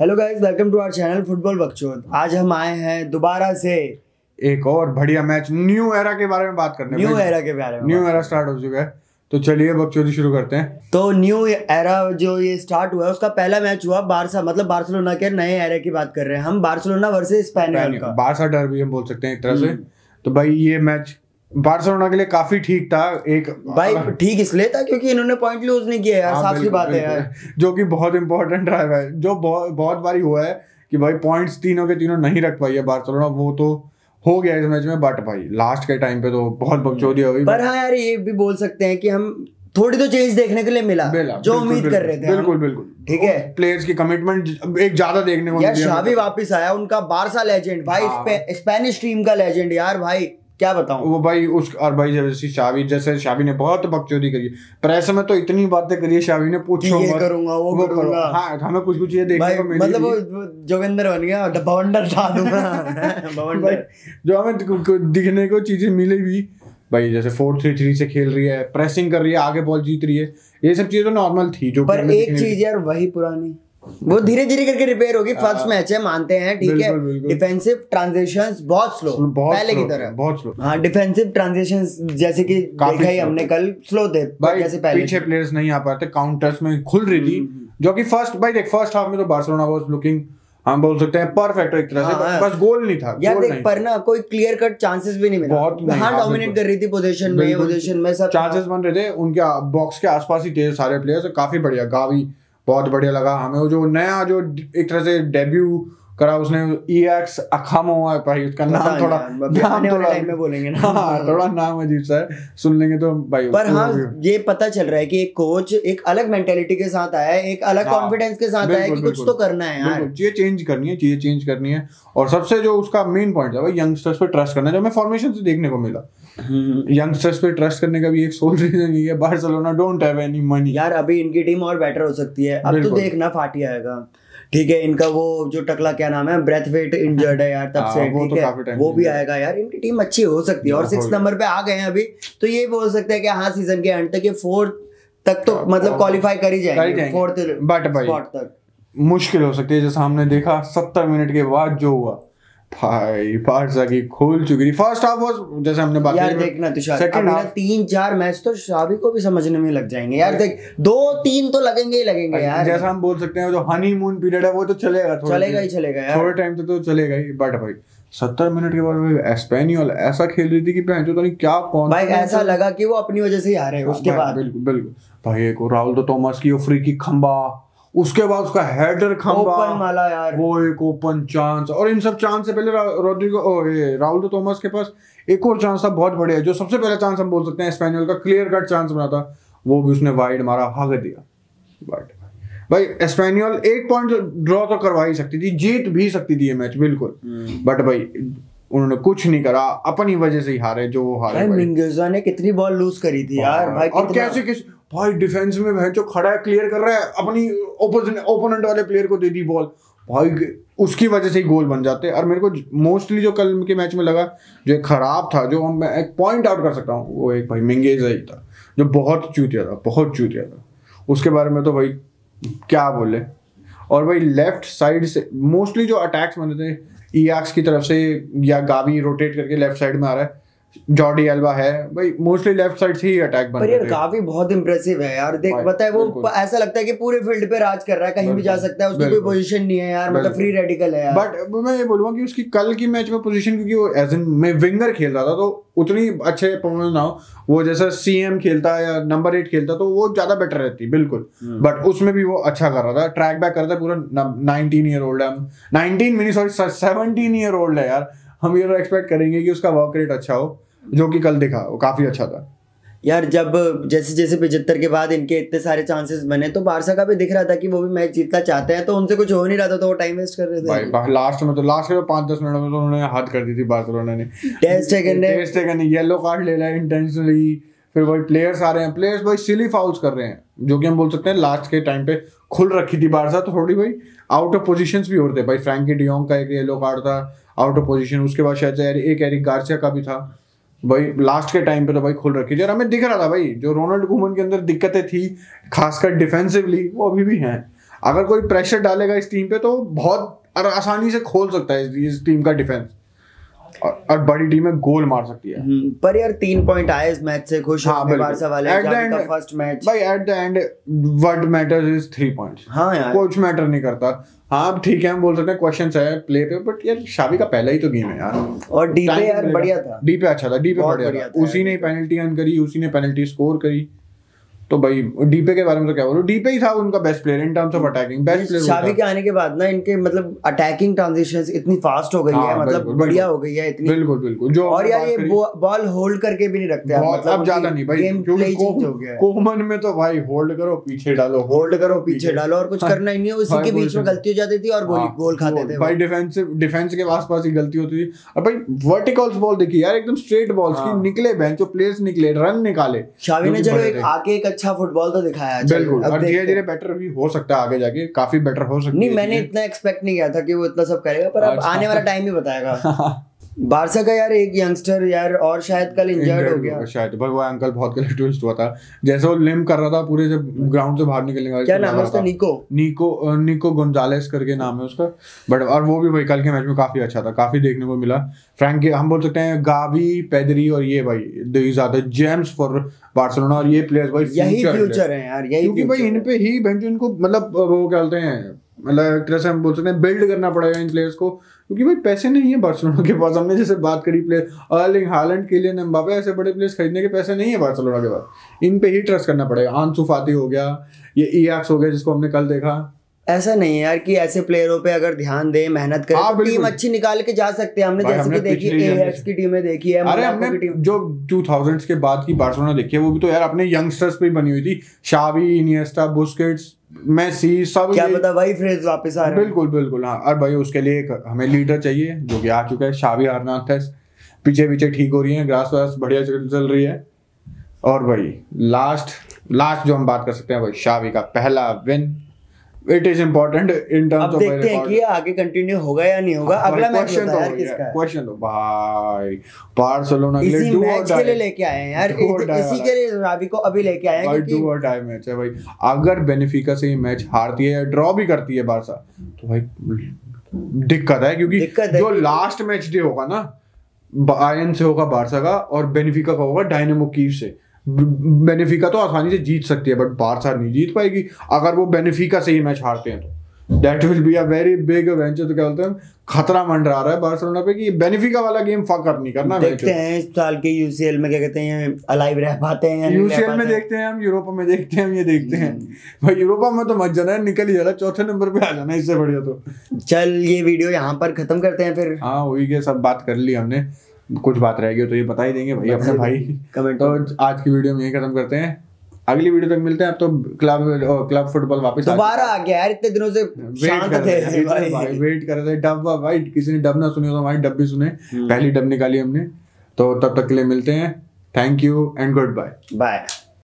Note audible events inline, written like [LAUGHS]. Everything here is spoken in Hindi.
Hello guys welcome to our channel football बकचोद आज हम आए हैं दोबारा से एक और बढ़िया मैच न्यू एरा के बारे में बात करने न्यू एरा के बारे में न्यू एरा स्टार्ट हो। चुका है। तो चलिए बकचोदी शुरू करते हैं। तो न्यू एरा जो ये स्टार्ट हुआ है उसका पहला मैच हुआ बारसा मतलब बार्सिलोना के नए एरा की बात कर रहे हैं। हम बार्सिलोना वर्सेस स्पेनियल का। बारसा डर्बी हम बोल सकते हैं एक तरह से। हम्म। तो भाई ये मैच बार्सिलोना के लिए काफ़ी ठीक था एक भाई ठीक इसलिए था क्योंकि इन्होंने पॉइंट लूज नहीं किया यार हाँ, साफ़ सी बात है यार। जो कि बहुत इंपॉर्टेंट रहा है जो बहुत बहुत बारी हुआ है कि भाई पॉइंट्स तीनों के तीनों नहीं रख पाई है बार्सिलोना वो तो हो गया इस मैच में बट भाई लास्ट के टाइम पे तो बहुत बकचोदी हो गई। पर हाँ यार ये भी बोल सकते हैं कि हम थोड़ी तो चेंज देखने के लिए मिला जो उम्मीद कर रहे थे बिल्कुल बिल्कुल। ठीक है। प्लेयर्स की कमिटमेंट एक ज़्यादा देखने को यार मिली है शावी वापस आया उनका बारसा लेजेंड भाई हाँ। स्पेनिश टीम का लेजेंड यार भाई। क्या बताऊँ? वो भाई उस और भाई जैसे शावी जैसे शावी ने बहुत बकचोदी करी। प्रेस में तो इतनी बातें करी है शावी ने पूछो ये करूँगा वो वो करूँगा। हाँ हमें कुछ कुछ ये देखने को मिली मतलब वो जोगिंदर बन गया भवंडर ढा दूँगा [LAUGHS] भाई जो हमें दिखने को चीज़ें मिली भी भाई जैसे फोर थ्री थ्री से खेल रही है प्रेसिंग कर रही है आगे बॉल जीत रही है ये सब चीज़ें तो नॉर्मल थी जो पर एक चीज़ यार वही पुरानी। वो धीरे धीरे करके रिपेयर होगी। फ़र्स्ट हाँ। मैच है मानते हैं ठीक है। डिफेंसिव ट्रांजिशंस बहुत स्लो पहले की तरह। बहुत स्लो हाँ डिफेंसिव ट्रांजिशंस जैसे कि देखा ही हमने कल स्लो थे जैसे पहले पीछे प्लेयर्स नहीं आ पाते काउंटर्स में खुल रही थी हम्म, जो कि फ़र्स्ट भाई देख फ़र्स्ट हाफ़ में तो बार्सिलोना वाज लुकिंग हम बोल सकते हैं परफेक्ट एक तरह से हाँ, हाँ। बस गोल नहीं था यार देख पर ना कोई क्लियर कट चांसेस भी नहीं मिला। बहुत हाँ, डोमिनेट कर रही थी पोजीशन में पोजीशन में सब। चांसेस बन रहे थे उनके बॉक्स के आसपास ही थे सारे प्लेयर्स काफ़ी बढ़िया गावी बहुत बढ़िया लगा। हमें वो जो नया जो एक तरह से डेब्यू करा उसने ईएक्स अखामो है भाई उसका नाम थोड़ा नाम थोड़ा टाइम में बोलेंगे ना। हाँ थोड़ा नाम अजीब सा है। सुन लेंगे तो भाई पर हाँ ये पता चल रहा है कि एक कोच एक अलग मेंटेलिटी के साथ आया है एक अलग हाँ, कॉन्फिडेंस के साथ आया है कि कुछ तो करना है यार। चीज़ें चेंज करनी है चीज़ें चेंज करनी है। और सबसे जो उसका मेन पॉइंट है भाई यंगस्टर्स पे ट्रस्ट करना है, जो हमें फॉर्मेशन से देखने को मिला। हम्म। यंगस्टर्स पे ट्रस्ट करने का भी एक सोल रीजन ये है Barcelona don't have any money यार अभी इनकी टीम और बेटर हो सकती है। अब तो देखना फाटी आएगा। ठीक है इनका वो जो टकला क्या नाम है ब्रेथ वेट इंजर्ड है यार तब हाँ, से वो ठीक तो है। वो भी आएगा यार इनकी टीम अच्छी हो सकती है। और सिक्स नंबर पे आ गए हैं अभी तो ये बोल सकते हैं कि हाँ सीज़न के एंड तक ये फोर्थ तक तो मतलब क्वालिफाई कर ही जाएँगे। फोर्थ बट भाई, तक। मुश्किल हो सकती है जैसे हमने देखा सत्तर मिनट के बाद जो हुआ। भाई बारसा की खोल चुकी थी। फ़र्स्ट हाफ़ वाज जैसे हमने बात यार देखना तुषार ना half- तीन चार मैच तो शावी को भी समझने में लग जाएँगे। यार देख दो तीन तो लगेंगे ही लगेंगे यार। जैसा हम बोल सकते हैं जो हनीमून पीरियड है वो तो चलेगा थोड़ा चलेगा ही चलेगा यार। थोड़े टाइम तक तो चलेगा ही। बट भाई सत्तर मिनट के बाद भाई एस्पेनियोल ऐसा खेल रही थी कि भैंस तो नहीं क्या कौन भाई ऐसा लगा कि वो अपनी वजह से ही हारे उसके बाद। बिल्कुल बिल्कुल। भाई एक राहुल तो थॉमस की वो फ्री की खंबा। उसके बाद उसका हेडर खंबा वो एक ओपन चांस और इन सब चांस से पहले रा- रोड्रिगो ये राहुल थॉमस के पास एक और चांस था बहुत बढ़िया जो सबसे पहला चांस हम बोल सकते हैं स्पेनियल का क्लियर कट चांस बना था वो भी उसने वाइड मारा भाग दिया। बट भाई स्पेनियल एक पॉइंट ड्रॉ तो करवा ही सकती थी जीत भी सकती थी ये मैच बिल्कुल। हम्म। बट भाई उन्होंने कुछ नहीं करा अपनी वजह से ही हारे जो वो हारे भाई मिंगेजा ने कितनी बॉल लूज करी थी यार भाई और कैसे किस भाई डिफेंस में वह जो खड़ा है क्लियर कर रहा है, अपनी ओपोनेंट वाले प्लेयर को दे दी बॉल भाई, उसकी वजह से ही गोल बन जाते हैं। और मेरे को मोस्टली जो कल के मैच में लगा, जो एक खराब था, जो हम मैं एक पॉइंट आउट कर सकता हूँ, वो एक भाई मिंगेज ही था, जो बहुत चूतिया था, बहुत चूतिया था। उसके बारे में तो भाई, क्या बोले? और भाई लेफ़्ट साइड से मोस्टली जो अटैक्स बने थे ईआक्स की तरफ़ से, या गावी रोटेट करके लेफ़्ट साइड में आ रहा है जॉर्डी एल्बा है। भाई मोस्टली लेफ़्ट साइड से ही अटैक बन पर यार काफ़ी बहुत इंप्रेसिव है यार। देख पता है वो ऐसा लगता है कि पूरे फ़ील्ड पे राज कर रहा है कहीं भी जा सकता है उसकी कोई पोजीशन नहीं है यार मतलब फ्री रेडिकल है यार। बट मैं ये बोलूँगा कि उसकी कल की मैच में पोजीशन क्योंकि वो एज इन में विंगर खेल रहा था तो उतनी अच्छे परफॉर्मेंस ना हो। वो जैसा सीएम खेलता है या नंबर एट खेलता तो वो ज़्यादा बेटर रहती बिल्कुल। हम्म। बट उसमें भी वो अच्छा कर रहा था। ट्रैक बैक कर रहा था पूरा नाइनटीन ईयर ओल्ड है। नाइनटीन मिनी सॉरी सेवनटीन ईयर ओल्ड है यार। हम ये एक्सपेक्ट करेंगे कि उसका वर्क रेट अच्छा हो जो कि कल दिखा वो काफ़ी अच्छा था। यार जब जैसे जैसे पिछहत्तर के बाद इनके इतने सारे चांसेस बने तो बारसा का भी दिख रहा था कि वो भी मैच जीतना चाहते हैं तो उनसे कुछ हो नहीं रहा था तो वो टाइम वेस्ट कर रहे थे। भाई लास्ट में तो लास्ट में पाँच दस मिनट में तो उन्होंने हाथ कर दी थी बार्सिलोना ने। टेस्ट ने टेस्ट येलो कार्ड ले लिया इंटेंशनली फिर वही प्लेयर्स आ रहे हैं। प्लेयर्स भाई सिली फाउल्स कर रहे हैं, जो कि हम बोल सकते हैं लास्ट के टाइम पे खुल रखी थी बारसा तो थोड़ी भाई आउट ऑफ़ पोजीशंस भी हो थे। भाई फ्रैंकी डियोंग का एक येलो कार्ड था आउट ऑफ़ पोजीशन उसके बाद शायद एक एरिक गार्सिया का भी था। भाई लास्ट के टाइम पे तो भाई खुल रखी थी। और हमें दिख रहा था भाई, जो रोनाल्ड कुमन के अंदर दिक्कतें थी, खासकर डिफेंसिवली वो अभी भी हैं। अगर कोई प्रेशर डालेगा इस टीम पे तो बहुत आसानी से खोल सकता है इस टीम का डिफेंस और, बड़ी टीम है गोल मार सकती है। हम्म, पर यार तीन पॉइंट आए इस मैच से खुश हाँ, बारसा वाले जावी का end- फ़र्स्ट मैच भाई at the end what matters is three points हाँ यार। कुछ मैटर नहीं करता। हाँ ठीक है हम बोल सकते हैं क्वेश्चन है प्ले पे बट यार शावी का पहला ही तो गेम है यार। और डीपे यार बढ़िया था। डी पे अच्छा था डी पे बढ़िया था। उसी ने पेनल्टी अर्न करी उसी ने पेनल्टी स्कोर करी। तो भाई डीपे के बारे में तो क्या बोलूँ? डीपे ही था उनका best player in terms of attacking best player Xavi के आने के बाद ना इनके मतलब अटैकिंग ट्रांजिशंस इतनी फास्ट हो गई हाँ, है मतलब बिल्कुल, बढ़िया बिल्कुल। हो गई है इतनी। बिल्कुल बिल्कुल जो और यार ये बॉल होल्ड करके भी नहीं रखते मतलब अब ज़्यादा नहीं भाई हो है। कोमन में तो भाई होल्ड करो पीछे डालो होल्ड करो पीछे डालो और कुछ हाँ, करना ही नहीं है उसी के बीच में गलती हो जाती थी और गोल हाँ, गोल खाते थे भाई डिफेंसिव डिफेंस के आसपास ही गलती होती थी। और भाई वर्टिकल्स बॉल देखिए यार एकदम स्ट्रेट बॉल्स हाँ। की निकले बेंच जो प्लेयर्स निकले रन निकाले शावी ने चलो एक आके एक अच्छा फुटबॉल तो दिखाया बिल्कुल और धीरे धीरे बेटर भी हो सकता है आगे जाके काफ़ी बेटर हो सकती नहीं मैंने इतना एक्सपेक्ट नहीं किया था कि वो इतना सब करेगा पर अब अच्छा। आने वाला टाइम ही बताएगा। [LAUGHS] बारसा का यार एक यंगस्टर यार और शायद कल इंजर्ड हो गया। शायद भाई वो अंकल बहुत गलत ट्विस्ट हुआ था। जैसे वो लिम कर रहा था पूरे जब ग्राउंड से बाहर निकलने का क्या नाम है उसका? निको निको निको गोंजालेस करके नाम है उसका। बट और वो भी भाई कल के मैच में काफ़ी अच्छा था काफ़ी देखने को मिला। फ्रैंक हम बोल सकते हैं गावी पेदरी और ये भाई these are the gems for Barcelona और ये प्लेयर्स भाई यही फ्यूचर है यार यही क्योंकि भाई इन पे ही। बेंच इनको मतलब वो क्या बोलते हैं मतलब तरह से हम बोल सकते हैं बिल्ड करना पड़ेगा इन प्लेयर्स को। क्योंकि भाई पैसे नहीं है बार्सिलोना के पास। हमने जैसे बात करी प्लेयर अर्लिंग हालैंड के लिए नम्बापे ऐसे बड़े प्लेयर्स खरीदने के पैसे नहीं है बार्सिलोना के पास। इन पे ही ट्रस्ट करना पड़ेगा। आँसू फाती हो गया, ये ईएक्स हो गया जिसको हमने कल देखा। ऐसा नहीं है यार कि ऐसे प्लेयरों पे अगर ध्यान दे मेहनत करे हाँ, तो टीम। अच्छी निकाल के जा सकते हैं। हमने जैसे कि देखी एएक्स की टीमें देखी है अरे हमने की जो 2000s के बाद की बार्सिलोना देखी है वो भी तो यार अपने यंगस्टर्स पे ही बनी हुई थी। शावी इनिएस्टा बुस्केट्स मेसी सब क्या पता वही फ्रेज वापस आ रहे हैं। बिल्कुल बिल्कुल हाँ। और भाई उसके लिए एक हमें लीडर चाहिए जो कि आ चुका है शावी हरनाथेस पीछे पीछे ठीक हो रही है ग्रास वास बढ़िया चल रही है। और भाई लास्ट लास्ट जो हम बात कर सकते हैं भाई शावी का पहला win it is important in terms of देखते हैं कि आगे कंटिन्यू होगा या नहीं होगा। अगला मैच क्वेश्चन होता तो है यार किसका क्वेश्चन तो भाई बार्सिलोना के लिए do or मैच के लिए लेके आए हैं यार। इसी के लिए रावी को अभी लेके आए हैं डू और डाई मैच है भाई। अगर बेनिफिका से ये मैच हारती है या ड्रॉ भी करती है बारसा तो भाई दिक्कत है क्योंकि जो लास्ट मैच डे होगा ना बायन से होगा बारसा का और बेनिफिका का होगा डायनेमो कीव से। बेनिफिका तो आसानी से जीत सकती है बट बारसा नहीं जीत पाएगी। अगर वो बेनिफिका से ही मैच हारते हैं तो। That will be a very big venture तो क्या बोलते हैं? खतरा मंडरा रहा है बार्सिलोना पे कि बेनिफिका वाला गेम फक अप नहीं करना देखते हैं इस साल के यूसीएल में क्या कहते हैं अलाइव रह पाते हैं यूसीएल में देखते हैं हम यूरोपा में देखते हैं हम ये देखते हैं। भाई यूरोपा में तो मत जाना है निकल ही जाना चौथे नंबर पे आ जाना इससे बढ़िया तो। चल ये वीडियो यहाँ पर खत्म करते हैं फिर। हाँ वही सब बात कर ली हमने। कुछ बात रहेगी गई तो ये बता ही देंगे भाई अपने भाई। कमेंट तो आज की वीडियो में यही खत्म करते हैं। अगली वीडियो तक मिलते हैं अब तो क्लब क्लब फुटबॉल वापस दोबारा आ गया यार इतने दिनों से वेट शांत थे भाई। भाई वेट कर रहे थे डब भाई किसी ने डब ना सुनी हो तो हमारी डब भी सुने। हम्म। पहली डब निकाली हमने। तो तब तक के लिए मिलते हैं। Thank you and good bye bye